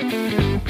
When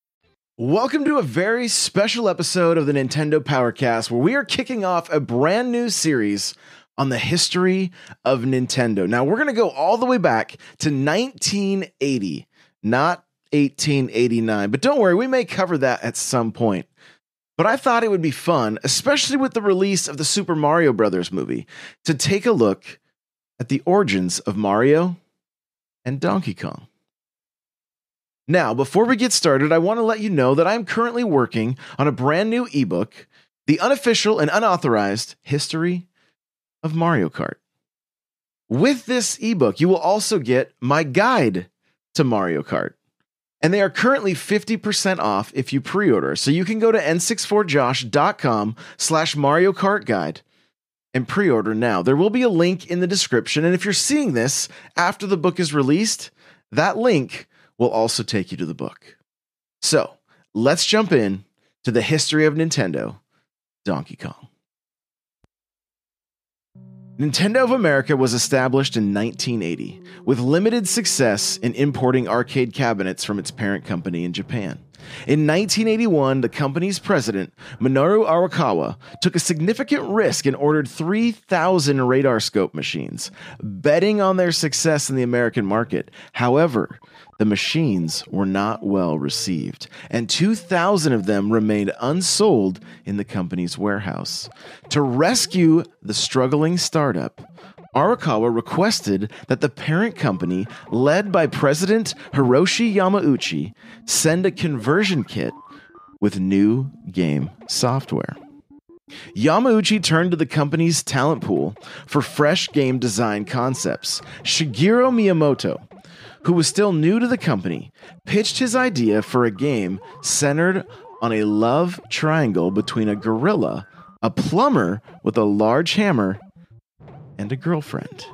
Welcome to a very special episode of the Nintendo Powercast where we are kicking off a brand new series on the history of Nintendo. Now, we're going to go all the way back to 1980, not 1889. But don't worry, we may cover that at some point. But I thought it would be fun, especially with the release of the Super Mario Brothers movie, to take a look at the origins of Mario and Donkey Kong. Now, before we get started, I want to let you know that I'm currently working on a brand new ebook, The Unofficial and Unauthorized History of Mario Kart. With this ebook, you will also get my guide to Mario Kart. And they are currently 50% off if you pre-order. So you can go to n64josh.com slash Mario Kart Guide and pre-order now. There will be a link in the description. And if you're seeing this after the book is released, that link will also take you to the book. So let's jump in to the history of Nintendo Donkey Kong. Nintendo of America was established in 1980 with limited success in importing arcade cabinets from its parent company in Japan. In 1981, the company's president, Minoru Arakawa, took a significant risk and ordered 3,000 Radarscope machines, betting on their success in the American market. However, the machines were not well received, and 2,000 of them remained unsold in the company's warehouse. To rescue the struggling startup, Arakawa requested that the parent company, led by President Hiroshi Yamauchi, send a conversion kit with new game software. Yamauchi turned to the company's talent pool for fresh game design concepts. Shigeru Miyamoto, who was still new to the company, pitched his idea for a game centered on a love triangle between a gorilla, a plumber with a large hammer, and a girlfriend.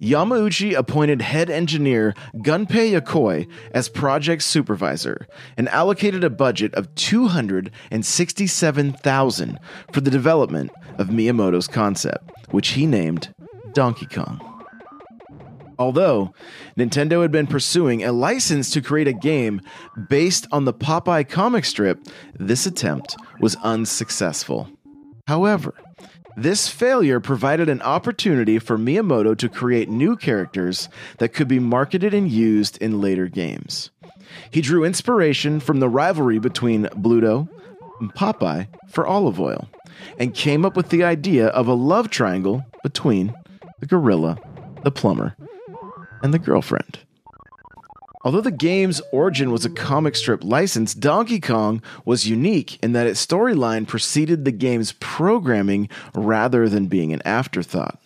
Yamauchi appointed head engineer Gunpei Yokoi as project supervisor and allocated a budget of 267,000 for the development of Miyamoto's concept, which he named Donkey Kong. Although Nintendo had been pursuing a license to create a game based on the Popeye comic strip, this attempt was unsuccessful. However, this failure provided an opportunity for Miyamoto to create new characters that could be marketed and used in later games. He drew inspiration from the rivalry between Bluto and Popeye for Olive Oyl and came up with the idea of a love triangle between the gorilla, the plumber, and the girlfriend. Although the game's origin was a comic strip license, Donkey Kong was unique in that its storyline preceded the game's programming rather than being an afterthought.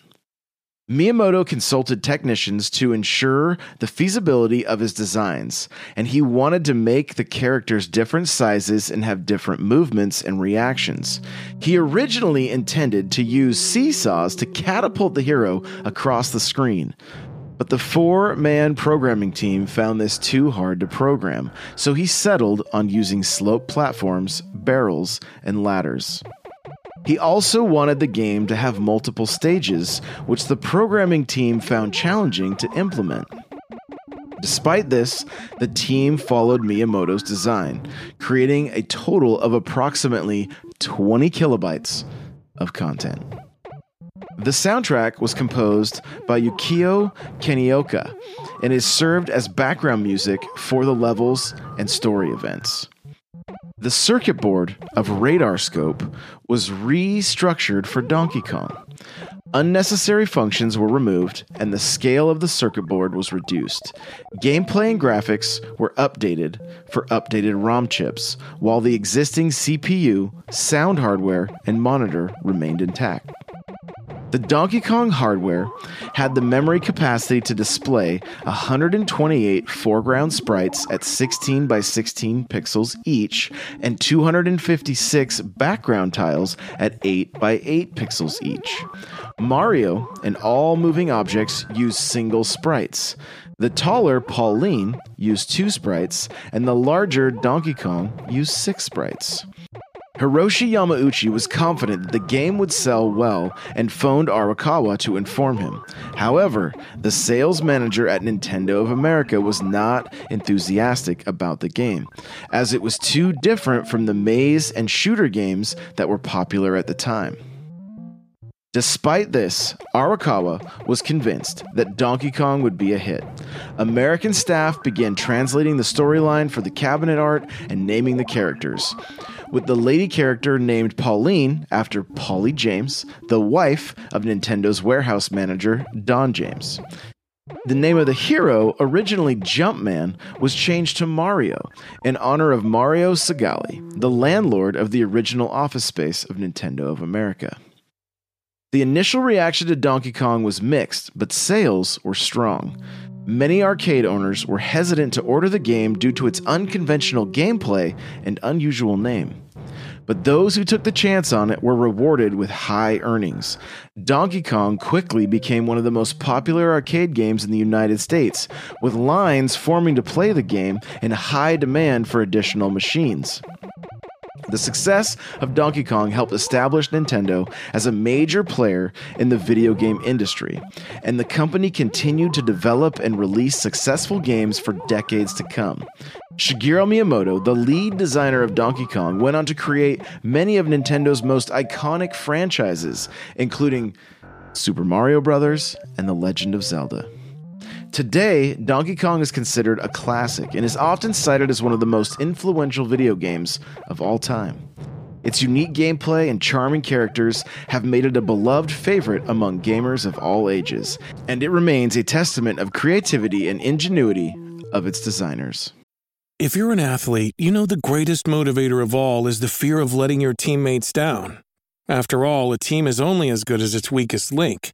Miyamoto consulted technicians to ensure the feasibility of his designs, and he wanted to make the characters different sizes and have different movements and reactions. He originally intended to use seesaws to catapult the hero across the screen, but the four man programming team found this too hard to program, so he settled on using slope platforms, barrels, and ladders. He also wanted the game to have multiple stages, which the programming team found challenging to implement. Despite this, the team followed Miyamoto's design, creating a total of approximately 20 kilobytes of content. The soundtrack was composed by Yukio Kaneoka and is served as background music for the levels and story events. The circuit board of Radar Scope was restructured for Donkey Kong. Unnecessary functions were removed, and the scale of the circuit board was reduced. Gameplay and graphics were updated for updated ROM chips, while the existing CPU, sound hardware, and monitor remained intact. The Donkey Kong hardware had the memory capacity to display 128 foreground sprites at 16 by 16 pixels each and 256 background tiles at 8 by 8 pixels each. Mario and all moving objects use single sprites. The taller Pauline used two sprites, and the larger Donkey Kong used six sprites. Hiroshi Yamauchi was confident that the game would sell well and phoned Arakawa to inform him. However, the sales manager at Nintendo of America was not enthusiastic about the game, as it was too different from the maze and shooter games that were popular at the time. Despite this, Arakawa was convinced that Donkey Kong would be a hit. American staff began translating the storyline for the cabinet art and naming the characters. With the lady character named Pauline after Polly James, the wife of Nintendo's warehouse manager, Don James. The name of the hero, originally Jumpman, was changed to Mario in honor of Mario Segale, the landlord of the original office space of Nintendo of America. The initial reaction to Donkey Kong was mixed, but sales were strong. Many arcade owners were hesitant to order the game due to its unconventional gameplay and unusual name. But those who took the chance on it were rewarded with high earnings. Donkey Kong quickly became one of the most popular arcade games in the United States, with lines forming to play the game and high demand for additional machines. The success of Donkey Kong helped establish Nintendo as a major player in the video game industry, and the company continued to develop and release successful games for decades to come. Shigeru Miyamoto, the lead designer of Donkey Kong, went on to create many of Nintendo's most iconic franchises, including Super Mario Bros. and The Legend of Zelda. Today, Donkey Kong is considered a classic and is often cited as one of the most influential video games of all time. Its unique gameplay and charming characters have made it a beloved favorite among gamers of all ages, and it remains a testament of creativity and ingenuity of its designers. If you're an athlete, you know the greatest motivator of all is the fear of letting your teammates down. After all, a team is only as good as its weakest link.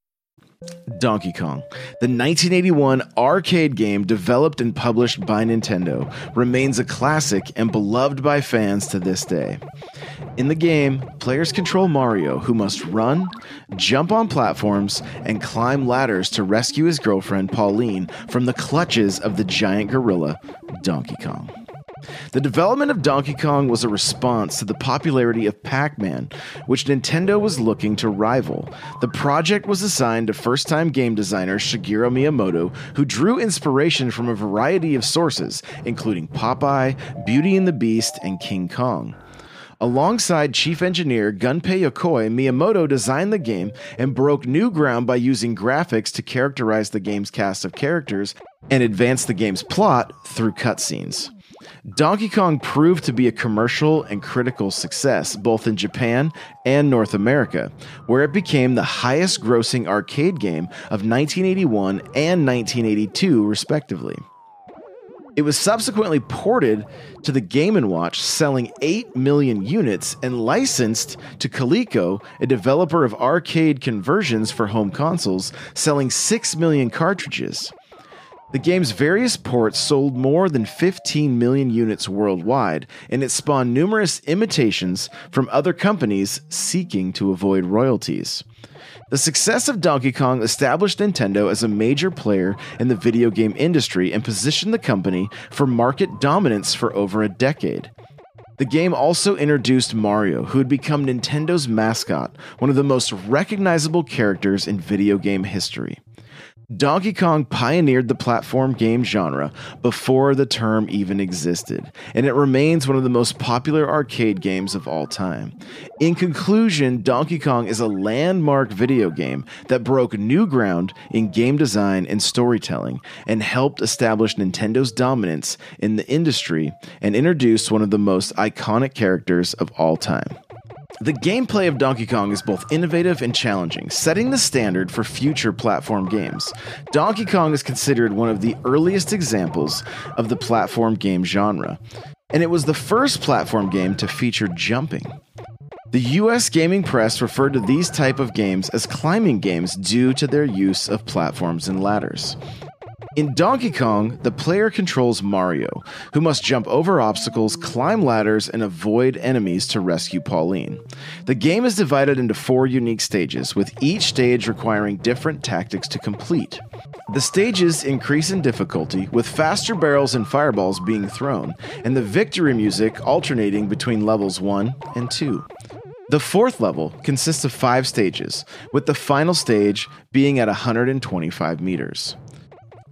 Donkey Kong, the 1981 arcade game developed and published by Nintendo, remains a classic and beloved by fans to this day. In the game, players control Mario, who must run, jump on platforms, and climb ladders to rescue his girlfriend Pauline from the clutches of the giant gorilla, Donkey Kong. The development of Donkey Kong was a response to the popularity of Pac Man, which Nintendo was looking to rival. The project was assigned to first time game designer Shigeru Miyamoto, who drew inspiration from a variety of sources, including Popeye, Beauty and the Beast, and King Kong. Alongside chief engineer Gunpei Yokoi, Miyamoto designed the game and broke new ground by using graphics to characterize the game's cast of characters and advance the game's plot through cutscenes. Donkey Kong proved to be a commercial and critical success both in Japan and North America, where it became the highest grossing arcade game of 1981 and 1982, respectively. It was subsequently ported to the Game & Watch, selling 8 million units and licensed to Coleco, a developer of arcade conversions for home consoles, selling 6 million cartridges. The game's various ports sold more than 15 million units worldwide, and it spawned numerous imitations from other companies seeking to avoid royalties. The success of Donkey Kong established Nintendo as a major player in the video game industry and positioned the company for market dominance for over a decade. The game also introduced Mario, who had become Nintendo's mascot, one of the most recognizable characters in video game history. Donkey Kong pioneered the platform game genre before the term even existed, and it remains one of the most popular arcade games of all time. In conclusion, Donkey Kong is a landmark video game that broke new ground in game design and storytelling and helped establish Nintendo's dominance in the industry and introduced one of the most iconic characters of all time. The gameplay of Donkey Kong is both innovative and challenging, setting the standard for future platform games. Donkey Kong is considered one of the earliest examples of the platform game genre, and it was the first platform game to feature jumping. The US gaming press referred to these type of games as climbing games due to their use of platforms and ladders. In Donkey Kong, the player controls Mario, who must jump over obstacles, climb ladders, and avoid enemies to rescue Pauline. The game is divided into four unique stages, with each stage requiring different tactics to complete. The stages increase in difficulty, with faster barrels and fireballs being thrown, and the victory music alternating between levels 1 and 2. The fourth level consists of five stages, with the final stage being at 125 meters.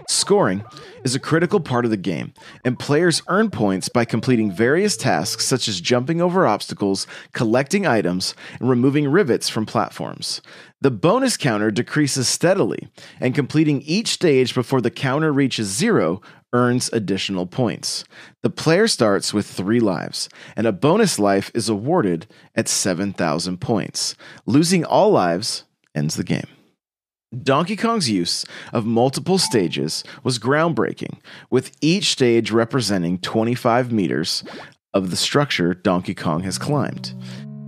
Scoring is a critical part of the game, and players earn points by completing various tasks such as jumping over obstacles, collecting items, and removing rivets from platforms. The bonus counter decreases steadily, and completing each stage before the counter reaches zero earns additional points. The player starts with three lives, and a bonus life is awarded at 7,000 points. Losing all lives ends the game. Donkey Kong's use of multiple stages was groundbreaking, with each stage representing 25 meters of the structure Donkey Kong has climbed.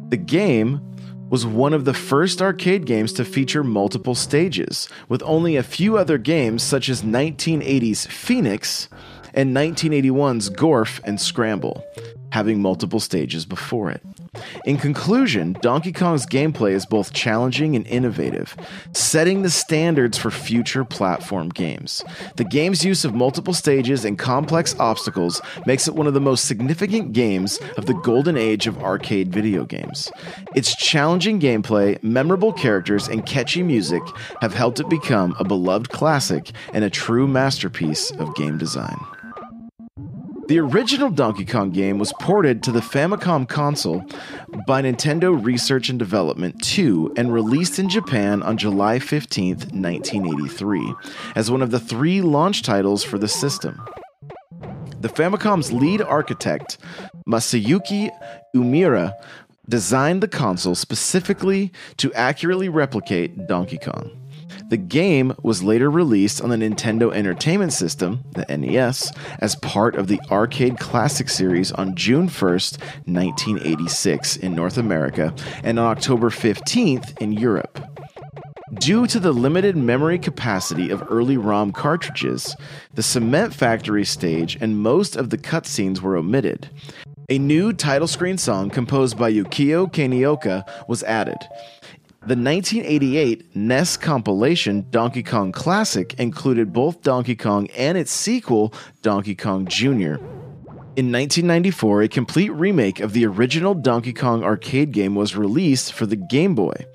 The game was one of the first arcade games to feature multiple stages, with only a few other games such as 1980's Phoenix and 1981's Gorf and Scramble having multiple stages before it. In conclusion, Donkey Kong's gameplay is both challenging and innovative, setting the standards for future platform games. The game's use of multiple stages and complex obstacles makes it one of the most significant games of the golden age of arcade video games. Its challenging gameplay, memorable characters, and catchy music have helped it become a beloved classic and a true masterpiece of game design. The original Donkey Kong game was ported to the Famicom console by Nintendo Research and Development 2 and released in Japan on July 15, 1983, as one of the three launch titles for the system. The Famicom's lead architect, Masayuki Uemura, designed the console specifically to accurately replicate Donkey Kong. The game was later released on the Nintendo Entertainment System, the NES, as part of the Arcade Classic series on June 1st, 1986 in North America and on October 15th in Europe. Due to the limited memory capacity of early ROM cartridges, the Cement Factory stage and most of the cutscenes were omitted. A new title screen song composed by Yukio Kaneoka was added. The 1988 NES compilation Donkey Kong Classic included both Donkey Kong and its sequel, Donkey Kong Jr. In 1994, a complete remake of the original Donkey Kong arcade game was released for the Game Boy.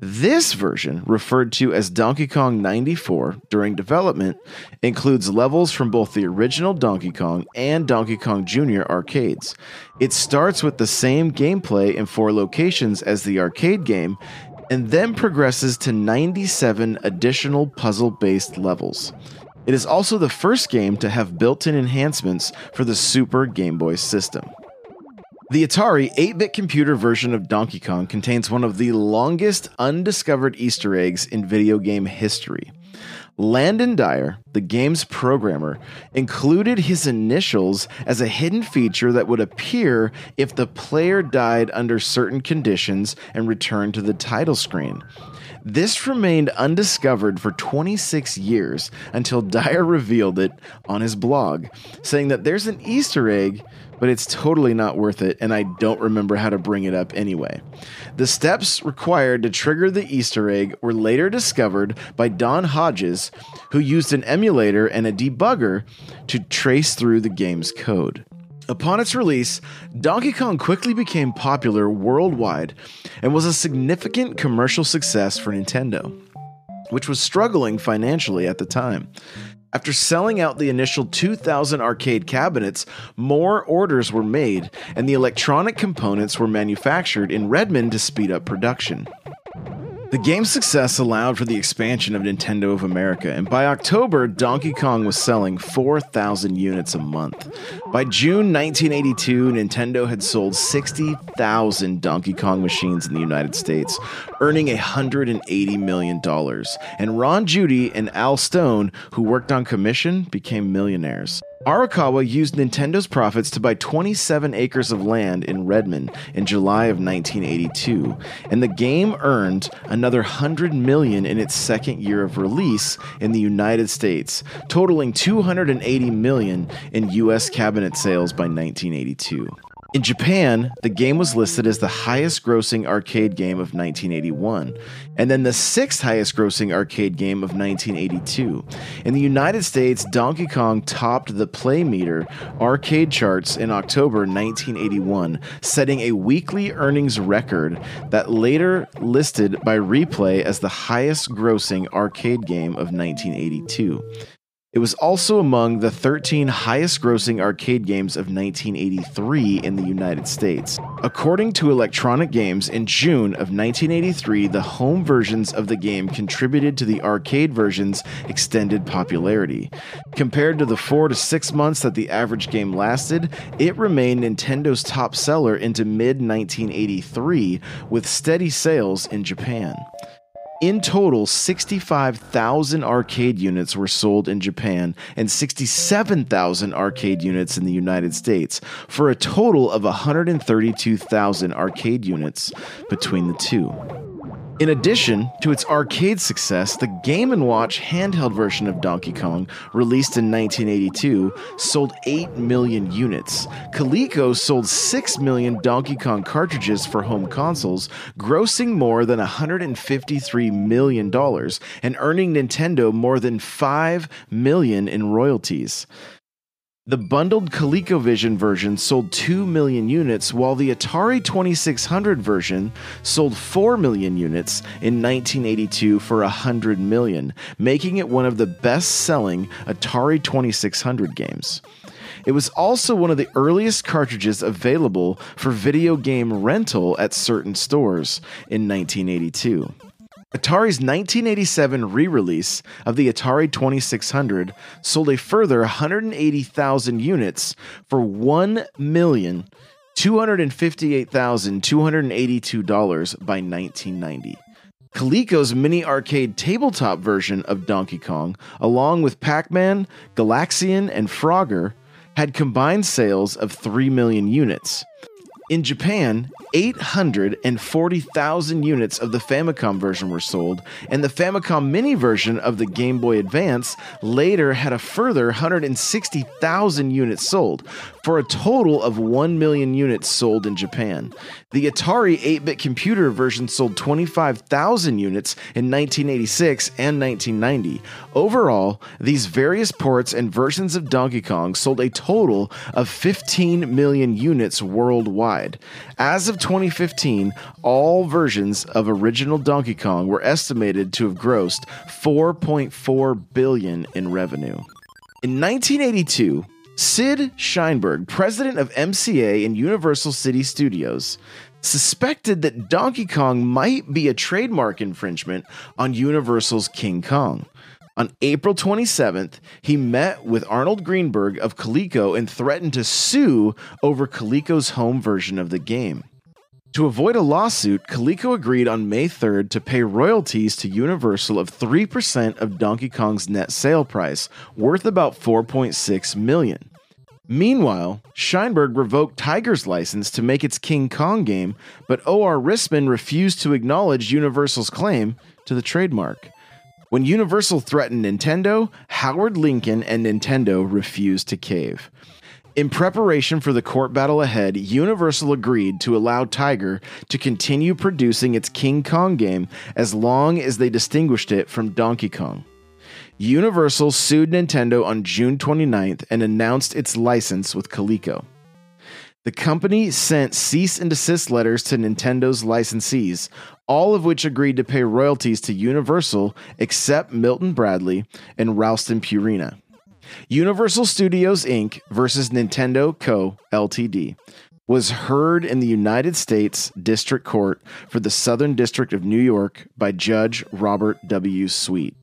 This version, referred to as Donkey Kong 94 during development, includes levels from both the original Donkey Kong and Donkey Kong Jr. arcades. It starts with the same gameplay in four locations as the arcade game and then progresses to 97 additional puzzle based levels. It is also the first game to have built in enhancements for the Super Game Boy system. The Atari 8 bit computer version of Donkey Kong contains one of the longest undiscovered Easter eggs in video game history. Landon Dyer, the game's programmer, included his initials as a hidden feature that would appear if the player died under certain conditions and returned to the title screen. This remained undiscovered for 26 years until Dyer revealed it on his blog, saying that there's an Easter egg but it's totally not worth it, and I don't remember how to bring it up anyway. The steps required to trigger the Easter egg were later discovered by Don Hodges, who used an emulator and a debugger to trace through the game's code. Upon its release, Donkey Kong quickly became popular worldwide and was a significant commercial success for Nintendo. which was struggling financially at the time. After selling out the initial 2,000 arcade cabinets, more orders were made, and the electronic components were manufactured in Redmond to speed up production. The game's success allowed for the expansion of Nintendo of America, and by October, Donkey Kong was selling 4,000 units a month. By June 1982, Nintendo had sold 60,000 Donkey Kong machines in the United States, earning $180 million. And Ron Judy and Al Stone, who worked on commission, became millionaires. Arakawa used Nintendo's profits to buy 27 acres of land in Redmond in July of 1982, and the game earned another 100 million in its second year of release in the United States, totaling 280 million in US cabinet sales by 1982. In Japan, the game was listed as the highest grossing arcade game of 1981, and then the sixth highest grossing arcade game of 1982. In the United States, Donkey Kong topped the Play Meter arcade charts in October 1981, setting a weekly earnings record that later listed by Replay as the highest grossing arcade game of 1982. It was also among the 13 highest grossing arcade games of 1983 in the United States. According to Electronic Games, in June of 1983, the home versions of the game contributed to the arcade version's extended popularity. Compared to the four to six months that the average game lasted, it remained Nintendo's top seller into mid 1983 with steady sales in Japan. In total, 65,000 arcade units were sold in Japan and 67,000 arcade units in the United States, for a total of 132,000 arcade units between the two. In addition to its arcade success, the Game & Watch handheld version of Donkey Kong, released in 1982, sold 8 million units. Coleco sold 6 million Donkey Kong cartridges for home consoles, grossing more than $153 million and earning Nintendo more than 5 million in royalties. The bundled ColecoVision version sold 2 million units, while the Atari 2600 version sold 4 million units in 1982 for 100 million, making it one of the best selling Atari 2600 games. It was also one of the earliest cartridges available for video game rental at certain stores in 1982. Atari's 1987 re release of the Atari 2600 sold a further 180,000 units for $1,258,282 by 1990. Coleco's mini arcade tabletop version of Donkey Kong, along with Pac Man, Galaxian, and Frogger, had combined sales of 3 million units. In Japan, 840,000 units of the Famicom version were sold, and the Famicom Mini version of the Game Boy Advance later had a further 160,000 units sold, for a total of 1 million units sold in Japan. The Atari 8 bit computer version sold 25,000 units in 1986 and 1990. Overall, these various ports and versions of Donkey Kong sold a total of 15 million units worldwide. As of 2015, all versions of original Donkey Kong were estimated to have grossed 4.4 billion in revenue. In 1982, Sid Sheinberg, president of MCA and Universal City Studios, suspected that Donkey Kong might be a trademark infringement on Universal's King Kong. On April 27th, he met with Arnold Greenberg of Coleco and threatened to sue over Coleco's home version of the game. To avoid a lawsuit, Coleco agreed on May 3rd to pay royalties to Universal of 3% of Donkey Kong's net sale price, worth about 4.6 million. Meanwhile, Sheinberg revoked Tiger's license to make its King Kong game, but O.R. Rissman refused to acknowledge Universal's claim to the trademark. When Universal threatened Nintendo, Howard Lincoln and Nintendo refused to cave. In preparation for the court battle ahead, Universal agreed to allow Tiger to continue producing its King Kong game as long as they distinguished it from Donkey Kong. Universal sued Nintendo on June 29th and announced its license with Coleco. The company sent cease and desist letters to Nintendo's licensees, all of which agreed to pay royalties to Universal except Milton Bradley and Ralston Purina. Universal Studios Inc. versus Nintendo Co. Ltd. was heard in the United States District Court for the Southern District of New York by Judge Robert W. Sweet.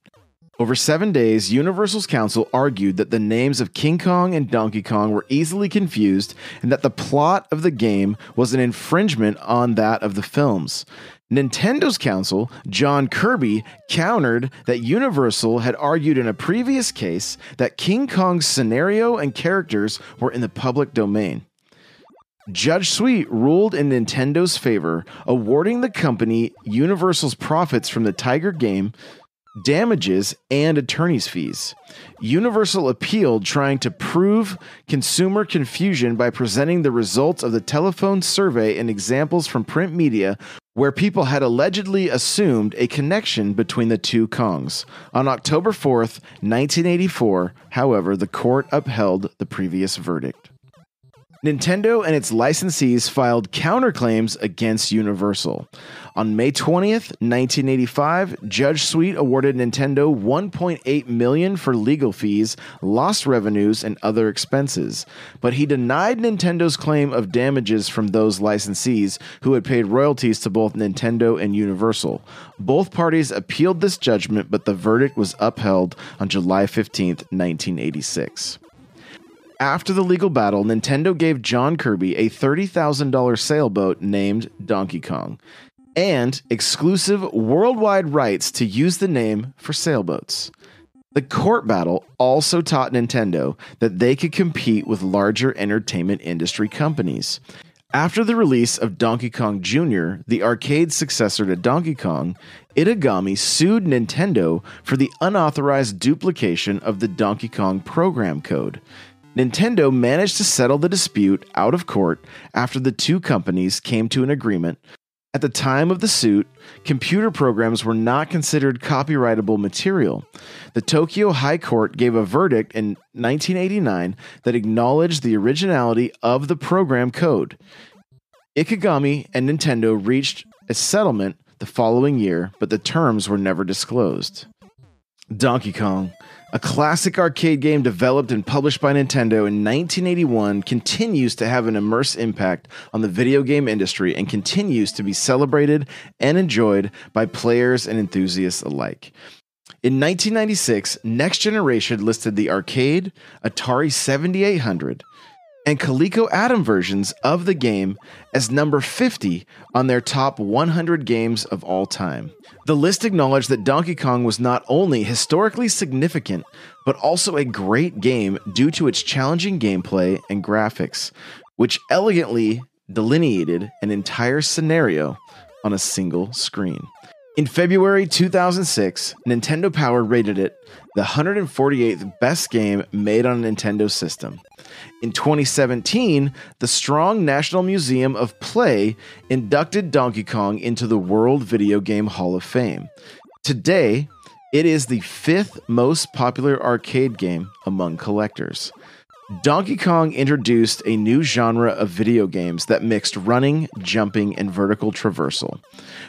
Over seven days, Universal's counsel argued that the names of King Kong and Donkey Kong were easily confused and that the plot of the game was an infringement on that of the films. Nintendo's counsel, John Kirby, countered that Universal had argued in a previous case that King Kong's scenario and characters were in the public domain. Judge Sweet ruled in Nintendo's favor, awarding the company Universal's profits from the Tiger game damages, and attorney's fees. Universal appealed, trying to prove consumer confusion by presenting the results of the telephone survey and examples from print media where people had allegedly assumed a connection between the two Kongs. On October 4th, 1984, however, the court upheld the previous verdict. Nintendo and its licensees filed counterclaims against Universal. On May 20th, 1985, Judge Sweet awarded Nintendo 1.8 million for legal fees, lost revenues, and other expenses. But he denied Nintendo's claim of damages from those licensees who had paid royalties to both Nintendo and Universal. Both parties appealed this judgment, but the verdict was upheld on July 15th, 1986. After the legal battle, Nintendo gave John Kirby a $30,000 sailboat named Donkey Kong and exclusive worldwide rights to use the name for sailboats. The court battle also taught Nintendo that they could compete with larger entertainment industry companies. After the release of Donkey Kong Jr., the arcade successor to Donkey Kong, Ikegami sued Nintendo for the unauthorized duplication of the Donkey Kong program code. Nintendo managed to settle the dispute out of court after the two companies came to an agreement. At the time of the suit, computer programs were not considered copyrightable material. The Tokyo High Court gave a verdict in 1989 that acknowledged the originality of the program code. Ikegami and Nintendo reached a settlement the following year, but the terms were never disclosed. Donkey Kong a classic arcade game developed and published by Nintendo in 1981 continues to have an immense impact on the video game industry and continues to be celebrated and enjoyed by players and enthusiasts alike. In 1996, Next Generation listed the arcade, Atari 7800, and Coleco Adam versions of the game as number 50 on their top 100 games of all time. The list acknowledged that Donkey Kong was not only historically significant, but also a great game due to its challenging gameplay and graphics, which elegantly delineated an entire scenario on a single screen. In February 2006, Nintendo Power rated it the 148th best game made on a Nintendo system. In 2017, the Strong National Museum of Play inducted Donkey Kong into the World Video Game Hall of Fame. Today, it is the fifth most popular arcade game among collectors. Donkey Kong introduced a new genre of video games that mixed running, jumping, and vertical traversal,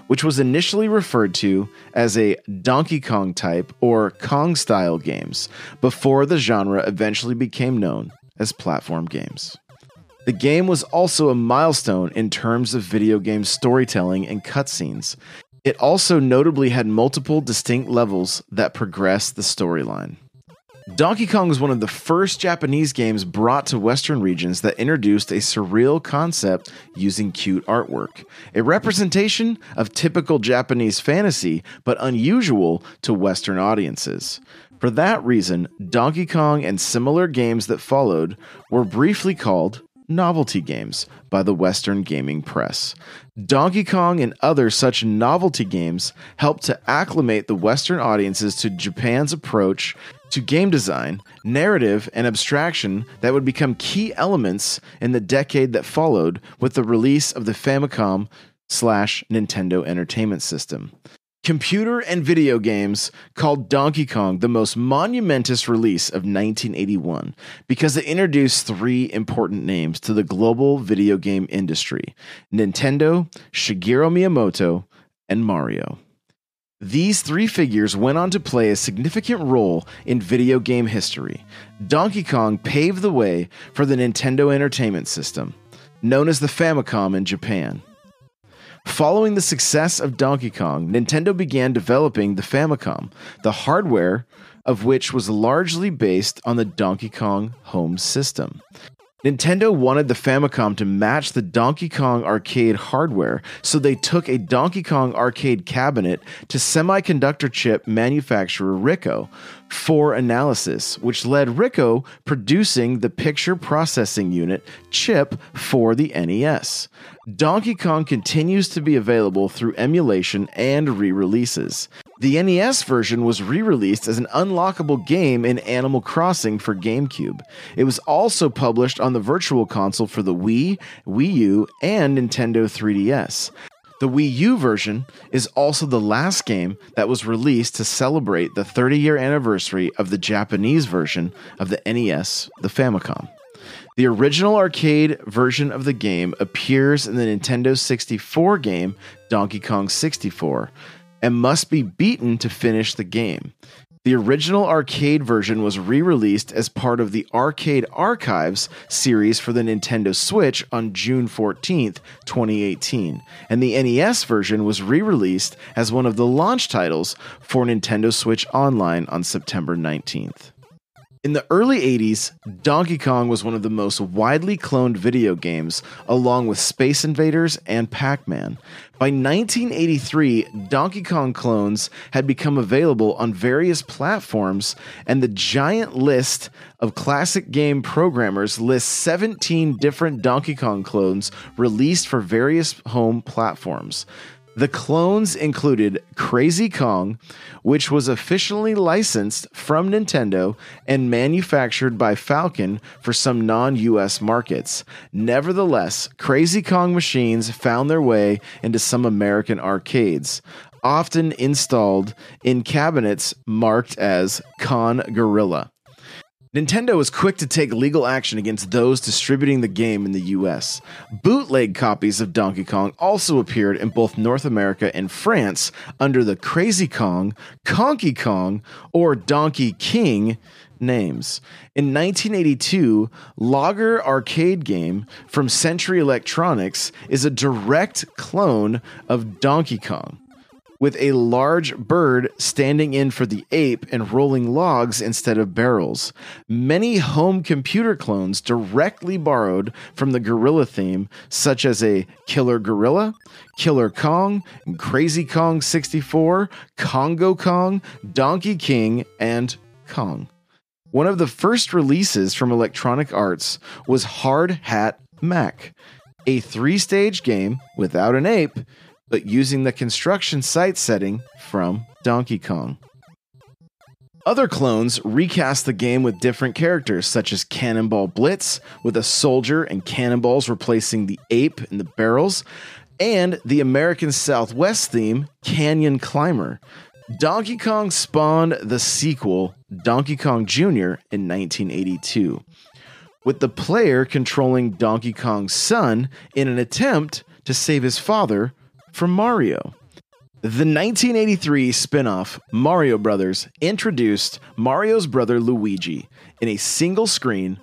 which was initially referred to as a Donkey Kong type or Kong style games before the genre eventually became known as platform games. The game was also a milestone in terms of video game storytelling and cutscenes. It also notably had multiple distinct levels that progressed the storyline. Donkey Kong was one of the first Japanese games brought to Western regions that introduced a surreal concept using cute artwork, a representation of typical Japanese fantasy, but unusual to Western audiences. For that reason, Donkey Kong and similar games that followed were briefly called novelty games by the Western gaming press. Donkey Kong and other such novelty games helped to acclimate the Western audiences to Japan's approach to game design, narrative, and abstraction that would become key elements in the decade that followed with the release of the Famicom slash Nintendo Entertainment System. Computer and video games called Donkey Kong the most monumentous release of 1981 because it introduced three important names to the global video game industry Nintendo, Shigeru Miyamoto, and Mario. These three figures went on to play a significant role in video game history. Donkey Kong paved the way for the Nintendo Entertainment System, known as the Famicom in Japan. Following the success of Donkey Kong, Nintendo began developing the Famicom, the hardware of which was largely based on the Donkey Kong home system. Nintendo wanted the Famicom to match the Donkey Kong arcade hardware, so they took a Donkey Kong arcade cabinet to semiconductor chip manufacturer Ricoh for analysis, which led Ricoh producing the picture processing unit chip for the NES. Donkey Kong continues to be available through emulation and re releases. The NES version was re released as an unlockable game in Animal Crossing for GameCube. It was also published on the Virtual Console for the Wii, Wii U, and Nintendo 3DS. The Wii U version is also the last game that was released to celebrate the 30 year anniversary of the Japanese version of the NES, the Famicom. The original arcade version of the game appears in the Nintendo 64 game Donkey Kong 64 and must be beaten to finish the game. The original arcade version was re released as part of the Arcade Archives series for the Nintendo Switch on June 14th, 2018, and the NES version was re released as one of the launch titles for Nintendo Switch Online on September 19th. In the early 80s, Donkey Kong was one of the most widely cloned video games, along with Space Invaders and Pac Man. By 1983, Donkey Kong clones had become available on various platforms, and the giant list of classic game programmers lists 17 different Donkey Kong clones released for various home platforms. The clones included Crazy Kong, which was officially licensed from Nintendo and manufactured by Falcon for some non US markets. Nevertheless, Crazy Kong machines found their way into some American arcades, often installed in cabinets marked as Con Gorilla. Nintendo was quick to take legal action against those distributing the game in the US. Bootleg copies of Donkey Kong also appeared in both North America and France under the Crazy Kong, Konkey Kong, or Donkey King names. In 1982, Logger arcade game from Century Electronics is a direct clone of Donkey Kong with a large bird standing in for the ape and rolling logs instead of barrels. Many home computer clones directly borrowed from the gorilla theme, such as a Killer Gorilla, Killer Kong, Crazy Kong 64, Congo Kong, Donkey King, and Kong. One of the first releases from Electronic Arts was Hard Hat Mack, a three stage game without an ape but using the construction site setting from Donkey Kong. Other clones recast the game with different characters, such as Cannonball Blitz, with a soldier and cannonballs replacing the ape and the barrels, and the American Southwest theme, Canyon Climber. Donkey Kong spawned the sequel, Donkey Kong Jr., in 1982, with the player controlling Donkey Kong's son in an attempt to save his father from Mario. The 1983 spin off Mario Brothers introduced Mario's brother Luigi in a single screen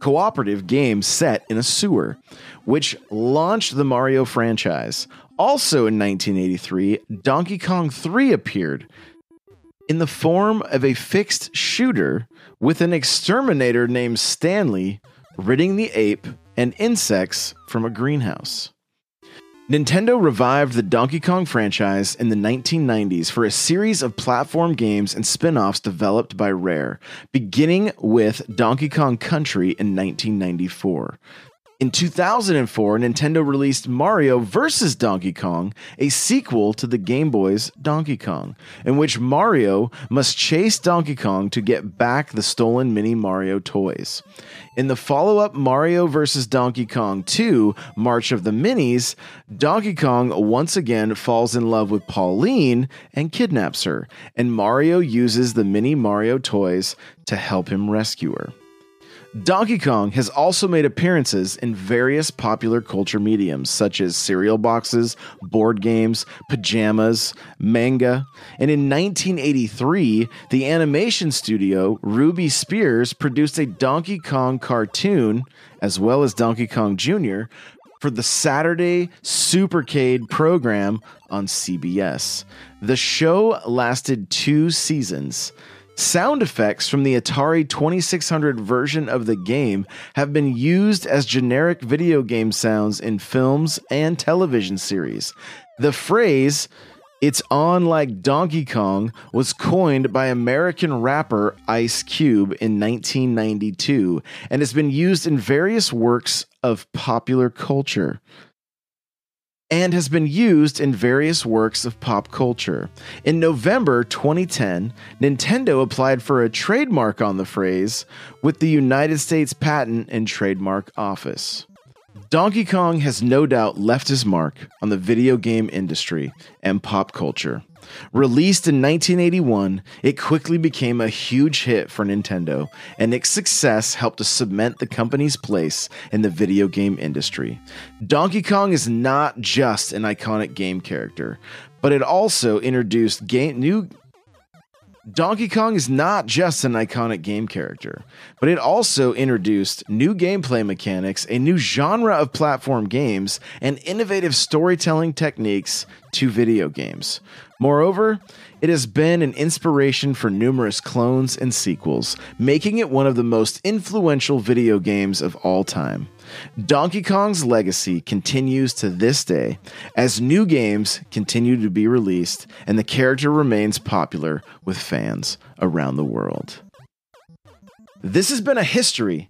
cooperative game set in a sewer, which launched the Mario franchise. Also in 1983, Donkey Kong 3 appeared in the form of a fixed shooter with an exterminator named Stanley ridding the ape and insects from a greenhouse. Nintendo revived the Donkey Kong franchise in the 1990s for a series of platform games and spin offs developed by Rare, beginning with Donkey Kong Country in 1994. In 2004, Nintendo released Mario vs. Donkey Kong, a sequel to the Game Boy's Donkey Kong, in which Mario must chase Donkey Kong to get back the stolen Mini Mario toys. In the follow up Mario vs. Donkey Kong 2, March of the Minis, Donkey Kong once again falls in love with Pauline and kidnaps her, and Mario uses the Mini Mario toys to help him rescue her. Donkey Kong has also made appearances in various popular culture mediums such as cereal boxes, board games, pajamas, manga, and in 1983, the animation studio Ruby Spears produced a Donkey Kong cartoon as well as Donkey Kong Jr. for the Saturday Supercade program on CBS. The show lasted two seasons. Sound effects from the Atari 2600 version of the game have been used as generic video game sounds in films and television series. The phrase, it's on like Donkey Kong, was coined by American rapper Ice Cube in 1992 and has been used in various works of popular culture and has been used in various works of pop culture. In November 2010, Nintendo applied for a trademark on the phrase with the United States Patent and Trademark Office. Donkey Kong has no doubt left his mark on the video game industry and pop culture. Released in 1981, it quickly became a huge hit for Nintendo, and its success helped to cement the company's place in the video game industry. Donkey Kong is not just an iconic game character, but it also introduced game, new Donkey Kong is not just an iconic game character, but it also introduced new gameplay mechanics, a new genre of platform games, and innovative storytelling techniques to video games. Moreover, it has been an inspiration for numerous clones and sequels, making it one of the most influential video games of all time. Donkey Kong's legacy continues to this day as new games continue to be released and the character remains popular with fans around the world. This has been a history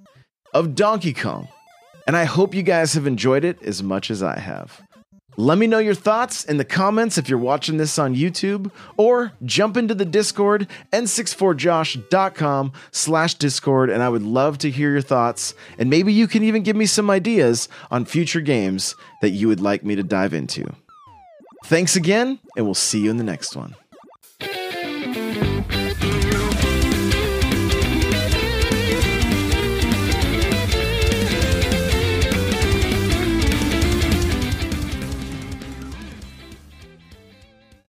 of Donkey Kong, and I hope you guys have enjoyed it as much as I have. Let me know your thoughts in the comments if you're watching this on YouTube, or jump into the Discord, n64josh.com slash Discord, and I would love to hear your thoughts, and maybe you can even give me some ideas on future games that you would like me to dive into. Thanks again, and we'll see you in the next one.